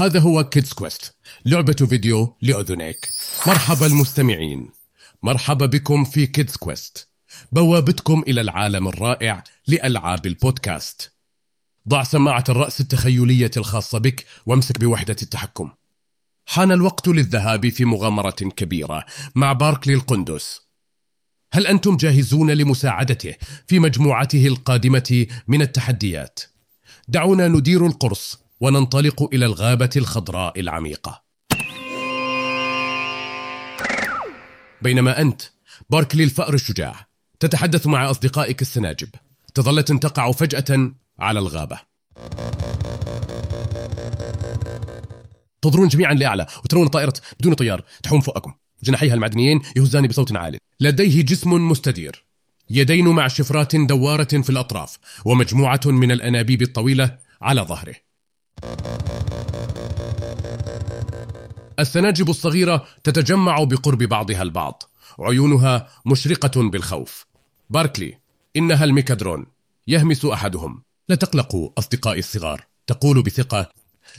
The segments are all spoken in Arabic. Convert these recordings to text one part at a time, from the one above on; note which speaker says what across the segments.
Speaker 1: هذا هو Kids Quest لعبة فيديو لأذنيك. مرحبا المستمعين. مرحبا بكم في Kids Quest بوابتكم إلى العالم الرائع لألعاب البودكاست. ضع سماعة الرأس التخيلية الخاصة بك وامسك بوحدة التحكم. حان الوقت للذهاب في مغامرة كبيرة مع باركلي القندس. هل أنتم جاهزون لمساعدته في مجموعته القادمة من التحديات؟ دعونا ندير القرص. وننطلق إلى الغابة الخضراء العميقة. بينما أنت باركلي الفأر الشجاع تتحدث مع أصدقائك السناجب. تظل تقع فجأة على الغابة. تنظرون جميعا لأعلى وترون طائرة بدون طيار تحوم فوقكم. جناحيها المعدنيين يهزان بصوت عال. لديه جسم مستدير. يدين مع شفرات دوارة في الأطراف ومجموعة من الأنابيب الطويلة على ظهره. السناجب الصغيرة تتجمع بقرب بعضها البعض. عيونها مشرقة بالخوف. باركلي إنها الميكادرون. يهمس أحدهم. لا تقلقوا أصدقائي الصغار. تقول بثقة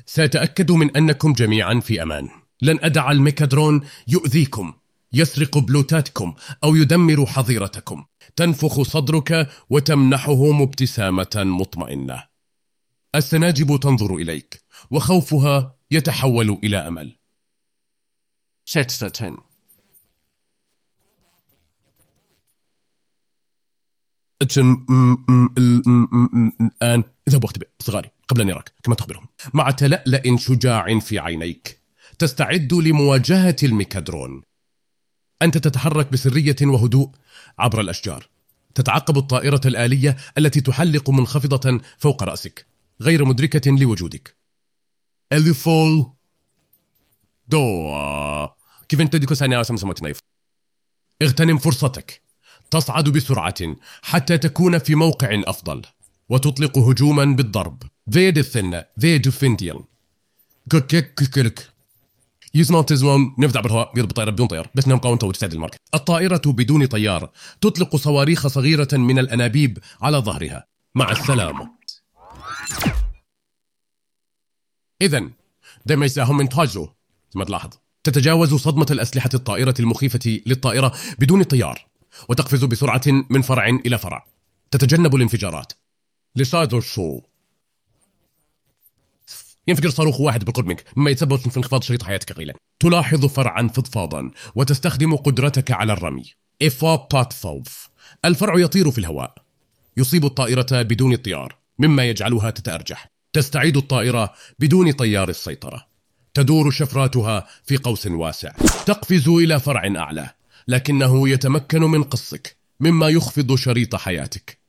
Speaker 1: سأتأكد من أنكم جميعا في أمان. لن أدع الميكادرون يؤذيكم يسرق بلوتاتكم أو يدمر حظيرتكم. تنفخ صدرك وتمنحهم ابتسامة مطمئنة. السناجب تنظر إليك وخوفها يتحول إلى أمل. ستة الآن. اذهب واختبئ صغاري قبل أن يراك كما تخبرهم. مع تلألأ شجاع في عينيك تستعد لمواجهة الميكادرون. أنت تتحرك بسرية وهدوء عبر الأشجار. تتعقب الطائرة الآلية التي تحلق منخفضة فوق رأسك. غير مدركة لوجودك. أليفول دو كيف أنت ديكو سانيا نايف؟ اغتنم فرصتك. تصعد بسرعة حتى تكون في موقع أفضل. وتطلق هجوما بالضرب. فيد الثنة فيد كوكيك كوكيك يسمع تزوم نفدع بالهواء. بيضرب الطائرة بدون طيار. بس نهم قاونتا وتستعد الماركة الطائرة بدون طيار. تطلق صواريخ صغيرة من الأنابيب على ظهرها. مع السلامة. إذا دائما يساهم من تاجو. ما تلاحظ؟ تتجاوز صدمة الأسلحة الطائرة المخيفة للطائرة بدون طيار وتقفز بسرعة من فرع إلى فرع. تتجنب الانفجارات. لسايد الشو ينفجر صاروخ واحد بالقرب منك. مما يتسبب في انخفاض شريط حياتك قليلا تلاحظ فرعا فضفاضا وتستخدم قدرتك على الرمي. إفا باتفوف الفرع يطير في الهواء. يصيب الطائرة بدون طيار مما يجعلها تتأرجح. تستعيد الطائرة بدون طيار السيطرة. تدور شفراتها في قوس واسع. تقفز إلى فرع أعلى لكنه يتمكن من قصك مما يخفض شريط حياتك.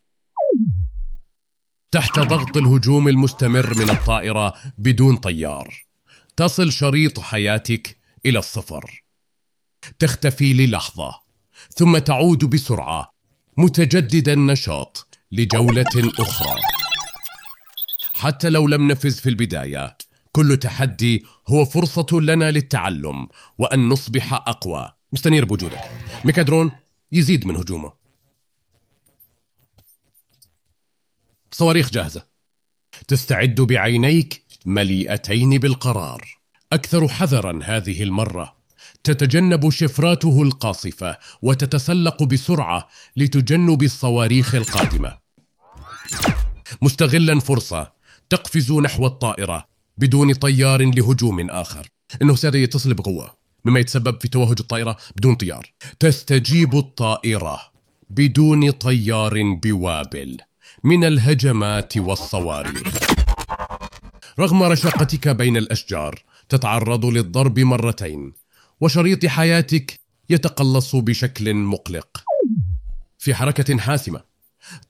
Speaker 1: تحت ضغط الهجوم المستمر من الطائرة بدون طيار تصل شريط حياتك إلى الصفر. تختفي للحظة ثم تعود بسرعة متجدد النشاط لجولة أخرى. حتى لو لم نفز في البداية. كل تحدي هو فرصة لنا للتعلم وأن نصبح أقوى. مستنير بوجودك. ميكادرون يزيد من هجومه. صواريخ جاهزة. تستعد بعينيك مليئتين بالقرار. أكثر حذرا هذه المرة. تتجنب شفراته القاصفة وتتسلق بسرعة لتجنب الصواريخ القادمة. مستغلا فرصة. تقفز نحو الطائرة بدون طيار لهجوم آخر. سيادة يتصل بقوة. مما يتسبب في توهج الطائرة بدون طيار. تستجيب الطائرة بدون طيار بوابل من الهجمات والصواريخ. رغم رشاقتك بين الأشجار تتعرض للضرب مرتين وشريط حياتك يتقلص بشكل مقلق. في حركة حاسمة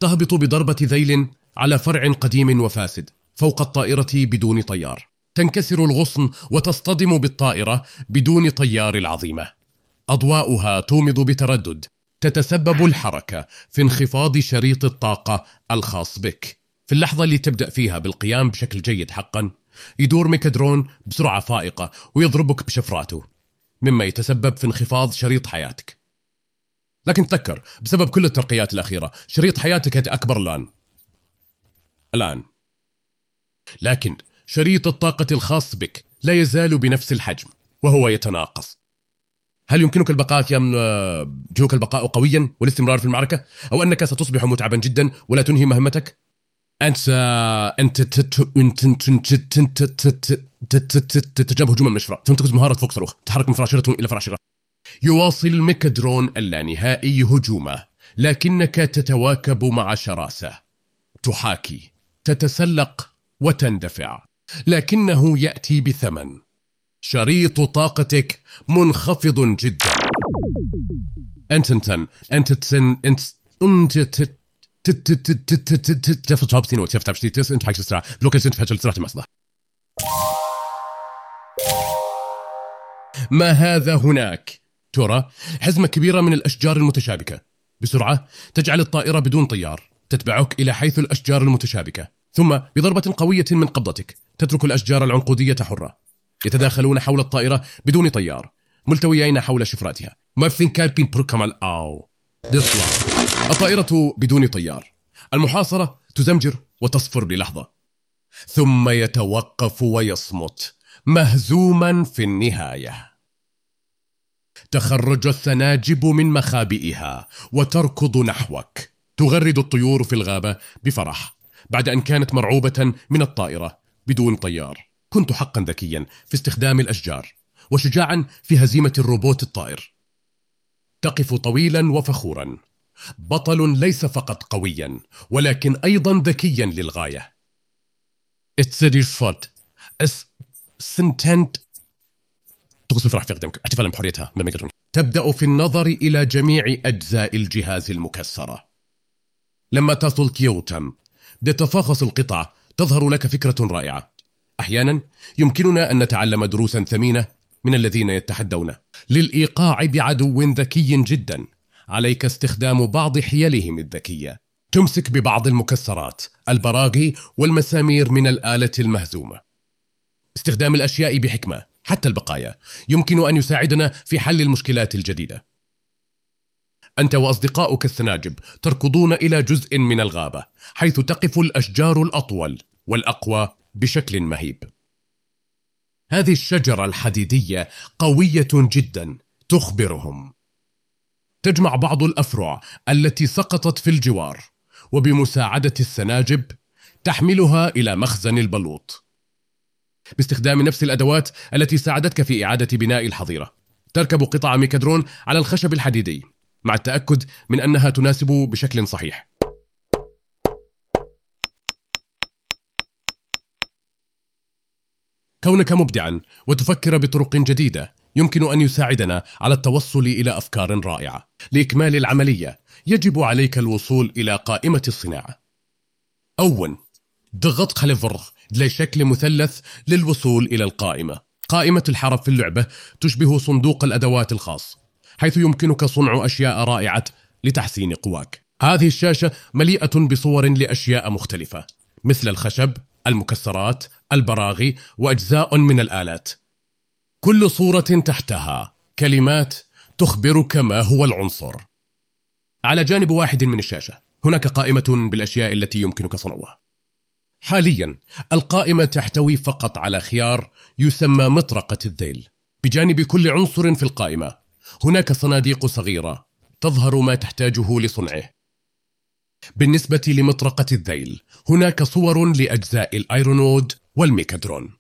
Speaker 1: تهبط بضربة ذيل على فرع قديم وفاسد. فوق الطائرة بدون طيار. تنكسر الغصن وتصطدم بالطائرة بدون طيار العظيمة. أضواؤها تومض بتردد. تتسبب الحركة في انخفاض شريط الطاقة الخاص بك. في اللحظة اللي تبدأ فيها بالقيام بشكل جيد حقا يدور ميكادرون بسرعة فائقة ويضربك بشفراته. مما يتسبب في انخفاض شريط حياتك. لكن تذكر بسبب كل الترقيات الأخيرة شريط حياتك أكبر الآن. الآن. لكن شريط الطاقة الخاص بك لا يزال بنفس الحجم وهو يتناقص هل يمكنك البقاء يم يمكنك البقاء قويا والاستمرار في المعركة أو أنك ستصبح متعبا جدا ولا تنهي مهمتك أنت أنت أنت تتجاب هجوما من الشفراء ثم تقز مهارة فوق صاروخ تحرك من فراشرة إلى فراشرة يواصل ميكادرون اللانهائي هجومه لكنك تتواكب مع شراسة تحاكي تتسلق وتندفع. لكنه يأتي بثمن. شريط طاقتك منخفض جدا. أنت أنت أنت أنت أنت تفضل ما هذا هناك؟ ترى حزمة كبيرة من الأشجار المتشابكة. بسرعة تجعل الطائرة بدون طيار. تتبعك إلى حيث الأشجار المتشابكة. ثم بضربة قوية من قبضتك. تترك الأشجار العنقودية حرة. يتداخلون حول الطائرة بدون طيار. ملتويين حول شفراتها. أو. الطائرة بدون طيار. المحاصرة تزمجر وتصفر للحظة. ثم يتوقف ويصمت مهزوما في النهاية. تخرج السناجب من مخابئها وتركض نحوك. تغرد الطيور في الغابة بفرح. بعد أن كانت مرعوبة من الطائرة بدون طيار. كنت حقا ذكيا في استخدام الأشجار وشجاعا في هزيمة الروبوت الطائر. تقف طويلا وفخورا. بطل ليس فقط قويا ولكن أيضا ذكيا اس سنتنت تغصب فرح في قدمك. احتفالا بحريتها تبدأ في النظر إلى جميع أجزاء الجهاز المكسرة. لما تصل كيوتم بتفاخص القطع تظهر لك فكرة رائعة. أحيانا يمكننا أن نتعلم دروسا ثمينة من الذين يتحدون. للإيقاع بعدو ذكي جدا عليك استخدام بعض حيلهم الذكية. تمسك ببعض المكسرات البراغي والمسامير من الآلة المهزومة. استخدام الأشياء بحكمة حتى البقايا يمكن أن يساعدنا في حل المشكلات الجديدة. أنت وأصدقاؤك السناجب تركضون إلى جزء من الغابة حيث تقف الأشجار الأطول والأقوى بشكل مهيب. هذه الشجرة الحديدية قوية جدا تخبرهم. تجمع بعض الأفرع التي سقطت في الجوار وبمساعدة السناجب تحملها إلى مخزن البلوط. باستخدام نفس الأدوات التي ساعدتك في إعادة بناء الحظيرة تركب قطع ميكادرون على الخشب الحديدي. مع التأكد من أنها تناسب بشكل صحيح. كونك مبدعا وتفكر بطرق جديدة يمكن أن يساعدنا على التوصل إلى أفكار رائعة. لإكمال العملية يجب عليك الوصول إلى قائمة الصناعة. أول ضغط خلفر لشكل مثلث للوصول إلى القائمة. قائمة الحرف في اللعبة تشبه صندوق الأدوات الخاص. حيث يمكنك صنع أشياء رائعة لتحسين قواك. هذه الشاشة مليئة بصور لأشياء مختلفة مثل الخشب المكسرات البراغي وأجزاء من الآلات. كل صورة تحتها كلمات تخبرك ما هو العنصر. على جانب واحد من الشاشة هناك قائمة بالأشياء التي يمكنك صنعها. حاليا القائمة تحتوي فقط على خيار يسمى مطرقة الذيل بجانب كل عنصر في القائمة. هناك صناديق صغيرة تظهر ما تحتاجه لصنعه. بالنسبة لمطرقة الذيل هناك صور لأجزاء الأيرونود والميكادرون.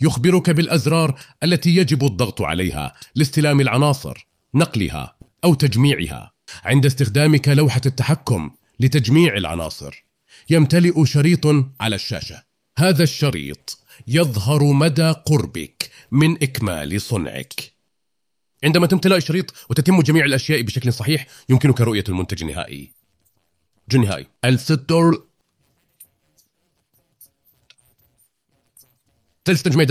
Speaker 1: يخبرك بالأزرار التي يجب الضغط عليها لاستلام العناصر نقلها أو تجميعها عند استخدامك لوحة التحكم لتجميع العناصر. يمتلئ شريط على الشاشة. هذا الشريط يظهر مدى قربك من إكمال صنعك. عندما تمتلئ الشريط وتتم جميع الأشياء بشكل صحيح يمكنك رؤية المنتج النهائي. النهائي. ألستور. تستجمع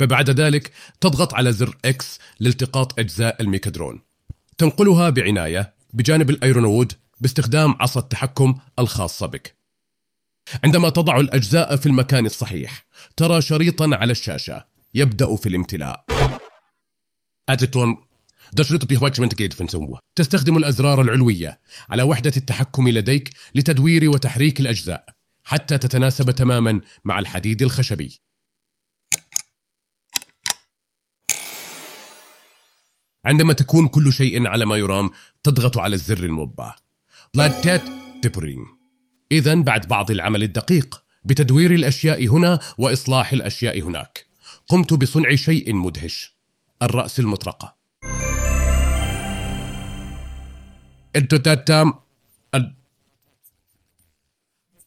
Speaker 1: فبعد ذلك تضغط على زر X لالتقاط أجزاء ال mecha-drone. تنقلها بعناية بجانب ال ironwood باستخدام عصا التحكم الخاصة بك. عندما تضع الأجزاء في المكان الصحيح ترى شريطا على الشاشة يبدأ في الامتلاء. شريط تستخدم الأزرار العلوية على وحدة التحكم لديك لتدوير وتحريك الأجزاء حتى تتناسب تماما مع الحديد الخشبي. عندما تكون كل شيء على ما يرام تضغط على الزر الموبع بلاتات تبرين إذا بعد بعض العمل الدقيق بتدوير الأشياء هنا وإصلاح الأشياء هناك. قمت بصنع شيء مدهش الرأس المطرقة.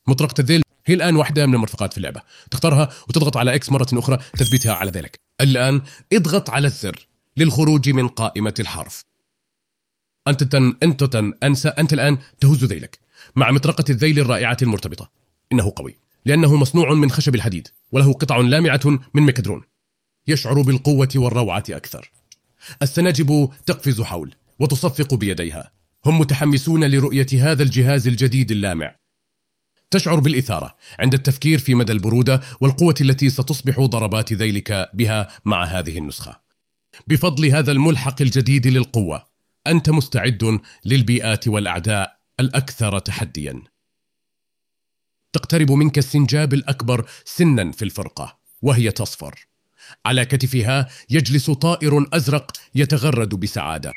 Speaker 1: مطرقة الذيل هي الآن واحدة من المرفقات في اللعبة. تختارها وتضغط على إكس مرة أخرى تثبيتها على ذلك. الآن اضغط على الزر للخروج من قائمة الحرف. أنت تن أنت تن أنسى أنت الآن تهز ذيلك مع مطرقة الذيل الرائعة المرتبطة. إنه قوي لأنه مصنوع من خشب الحديد وله قطع لامعة من مكدرون يشعر بالقوة والروعة أكثر. السناجب تقفز حول وتصفق بيديها. هم متحمسون لرؤية هذا الجهاز الجديد اللامع. تشعر بالإثارة عند التفكير في مدى البرودة والقوة التي ستصبح ضربات ذيلك بها مع هذه النسخة. بفضل هذا الملحق الجديد للقوة أنت مستعد للبيئات والأعداء الأكثر تحديا. تقترب منك السنجاب الأكبر سنا في الفرقة وهي تصفر. على كتفها يجلس طائر أزرق يتغرد بسعادة.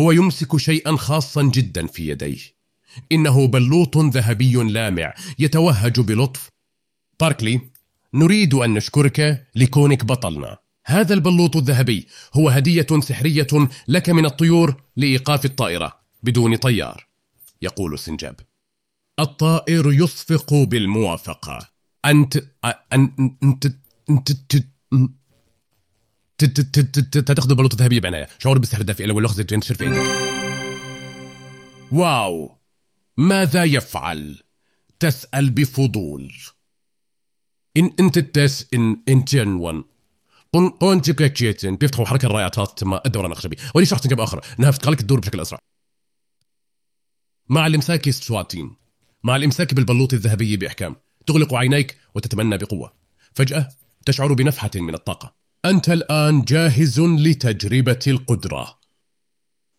Speaker 1: هو يمسك شيئا خاصا جدا في يديه. إنه بلوط ذهبي لامع يتوهج بلطف. باركلي نريد أن نشكرك لكونك بطلنا. هذا البلوط الذهبي هو هدية سحرية لك من الطيور لإيقاف الطائرة بدون طيار يقول السنجاب. الطائر يصفق بالموافقة. أنت أنت أنت تأخذ البلوط الذهبية بعناية شعور بالسحر الدافئ لو اللغز تنتشر في إيدك واو! ماذا يفعل؟ تسأل بفضول. إن أنت تس إن إن جيتين بيفتحوا حركة الرائعات تم الدوران الخشبي ولي شخص جاب آخر؟ إنها تخليك تدور بشكل أسرع. مع الإمساك سواتين مع الإمساك بالبلوط الذهبي بإحكام تغلق عينيك وتتمنى بقوة. فجأة تشعر بنفحة من الطاقة. أنت الآن جاهز لتجربة القدرة.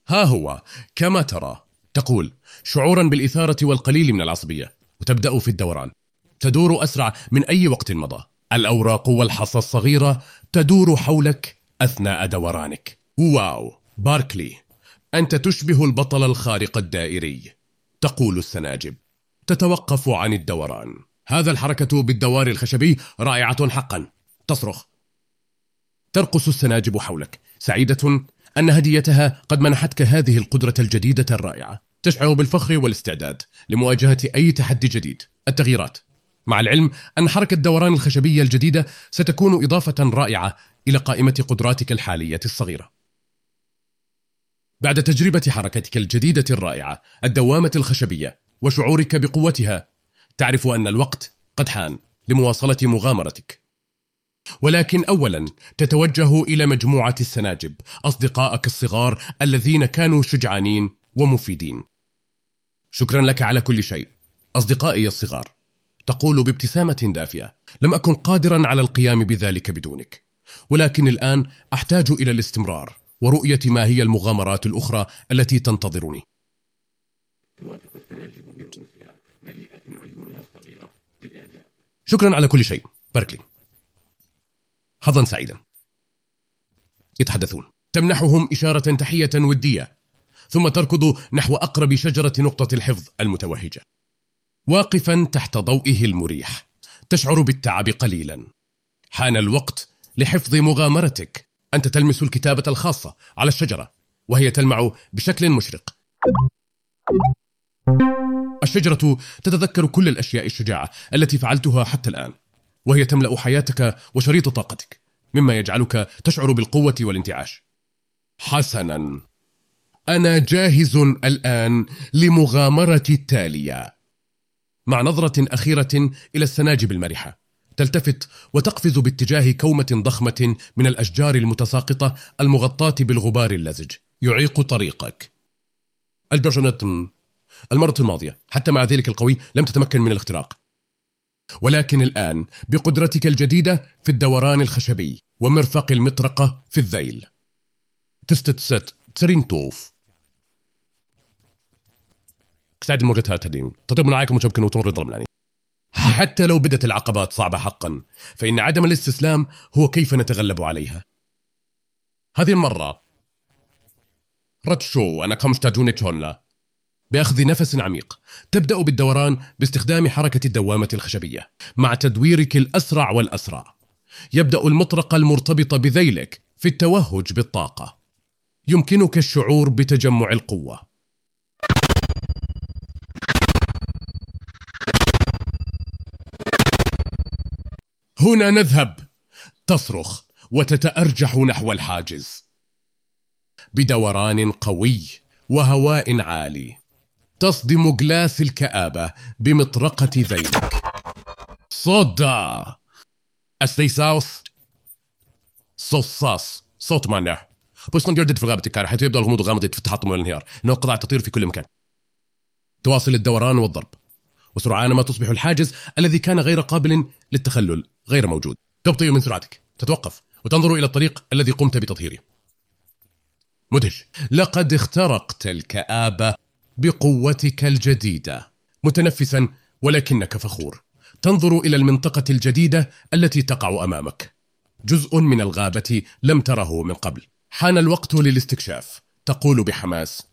Speaker 1: ها هو كما ترى تقول شعورا بالإثارة والقليل من العصبية وتبدأ في الدوران. تدور أسرع من أي وقت مضى. الأوراق والحصى الصغيرة تدور حولك أثناء دورانك. واو! باركلي أنت تشبه البطل الخارق الدائري. تقول السناجب. تتوقف عن الدوران. هذا الحركة بالدوار الخشبي رائعة حقا. تصرخ. ترقص السناجب حولك. سعيدة أن هديتها قد منحتك هذه القدرة الجديدة الرائعة. تشعر بالفخر والاستعداد لمواجهة أي تحدي جديد. التغييرات. مع العلم أن حركة دوران الخشبية الجديدة ستكون إضافة رائعة إلى قائمة قدراتك الحالية الصغيرة. بعد تجربة حركتك الجديدة الرائعة الدوامة الخشبية وشعورك بقوتها تعرف أن الوقت قد حان لمواصلة مغامرتك. ولكن أولا تتوجه إلى مجموعة السناجب أصدقائك الصغار الذين كانوا شجعانين ومفيدين. شكرا لك على كل شيء أصدقائي الصغار. تقول بابتسامة دافئة لم أكن قادرا على القيام بذلك بدونك ولكن الآن أحتاج إلى الاستمرار ورؤية ما هي المغامرات الأخرى التي تنتظرني. شكرا على كل شيء. باركلي حظا سعيدا. يتحدثون. تمنحهم إشارة تحية ودية ثم تركض نحو أقرب شجرة نقطة الحفظ المتوهجة. واقفا تحت ضوئه المريح. تشعر بالتعب قليلا. حان الوقت لحفظ مغامرتك. أنت تلمس الكتابة الخاصة على الشجرة وهي تلمع بشكل مشرق. الشجرة تتذكر كل الأشياء الشجاعة التي فعلتها حتى الآن وهي تملأ حياتك وشريط طاقتك مما يجعلك تشعر بالقوة والانتعاش. حسنا. أنا جاهز الآن لمغامرة التالية. مع نظرة أخيرة إلى السناجب المرحة. تلتفت وتقفز باتجاه كومة ضخمة من الأشجار المتساقطة المغطاة بالغبار اللزج. يعيق طريقك. البرجنت المرة الماضية. حتى مع ذلك القوي لم تتمكن من الاختراق. ولكن الآن بقدرتك الجديدة في الدوران الخشبي ومرفق المطرقة في الذيل. تستتست. ترينتوف. كسعد الموجة تدين تطيب من عايكم وشبكن وتنور ضرب حتى لو بدت العقبات صعبة حقا فإن عدم الاستسلام هو كيف نتغلب عليها. هذه المرة رتشو أنا كمشتاجون تشونلا؟ بأخذ نفس عميق. تبدأ بالدوران باستخدام حركة الدوامة الخشبية مع تدويرك الأسرع والأسرع. يبدأ المطرقة المرتبطة بذيلك في التوهج بالطاقة. يمكنك الشعور بتجمع القوة. هنا نذهب. تصرخ وتتأرجح نحو الحاجز. بدوران قوي وهواء عالي. تصدم جلاس الكآبة بمطرقة ذيلك صودا! السيساوس صوصاص! صوت مانع. بوسطن جردد في غابة الكارة حيث يبدأ الغموض غامضة في التحطم والانهيار إنه قطع تطير في كل مكان. تواصل الدوران والضرب. وسرعان ما تصبح الحاجز الذي كان غير قابل للتخلل. غير موجود. تبطئ من سرعتك. تتوقف وتنظر إلى الطريق الذي قمت بتطهيره. مدهش. لقد اخترقت الكآبة بقوتك الجديدة. متنفسا ولكنك فخور. تنظر إلى المنطقة الجديدة التي تقع أمامك. جزء من الغابة لم تره من قبل. حان الوقت للاستكشاف. تقول بحماس.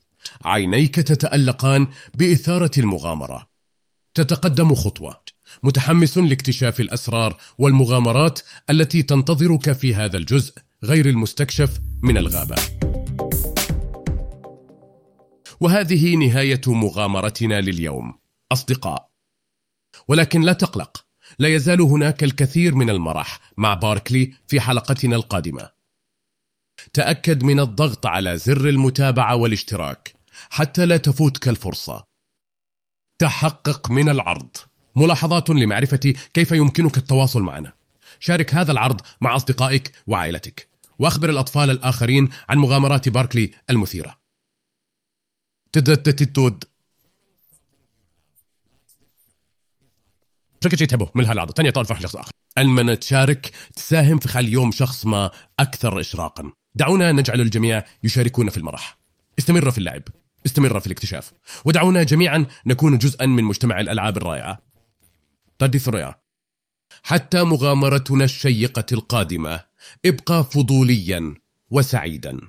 Speaker 1: عينيك تتألقان بإثارة المغامرة. تتقدم خطوة. متحمس لاكتشاف الأسرار والمغامرات التي تنتظرك في هذا الجزء غير المستكشف من الغابة. وهذه نهاية مغامرتنا لليوم أصدقاء. ولكن لا تقلق لا يزال هناك الكثير من المرح مع باركلي في حلقتنا القادمة. تأكد من الضغط على زر المتابعة والاشتراك حتى لا تفوتك الفرصة. تحقق من العرض. ملاحظات لمعرفة كيف يمكنك التواصل معنا. شارك هذا العرض مع أصدقائك وعائلتك. وأخبر الأطفال الآخرين عن مغامرات باركلي المثيرة. تدتتتود شكل شيء تحبه من هالعرض تانية طال فرح شخص آخر المنا تشارك تساهم في خلي يوم شخص ما أكثر إشراقا. دعونا نجعل الجميع يشاركون في المرح. استمر في اللعب. استمر في الاكتشاف. ودعونا جميعا نكون جزءا من مجتمع الألعاب الرائعة. ثريا حتى مغامرتنا الشيقة القادمة ابقى فضوليا وسعيدا.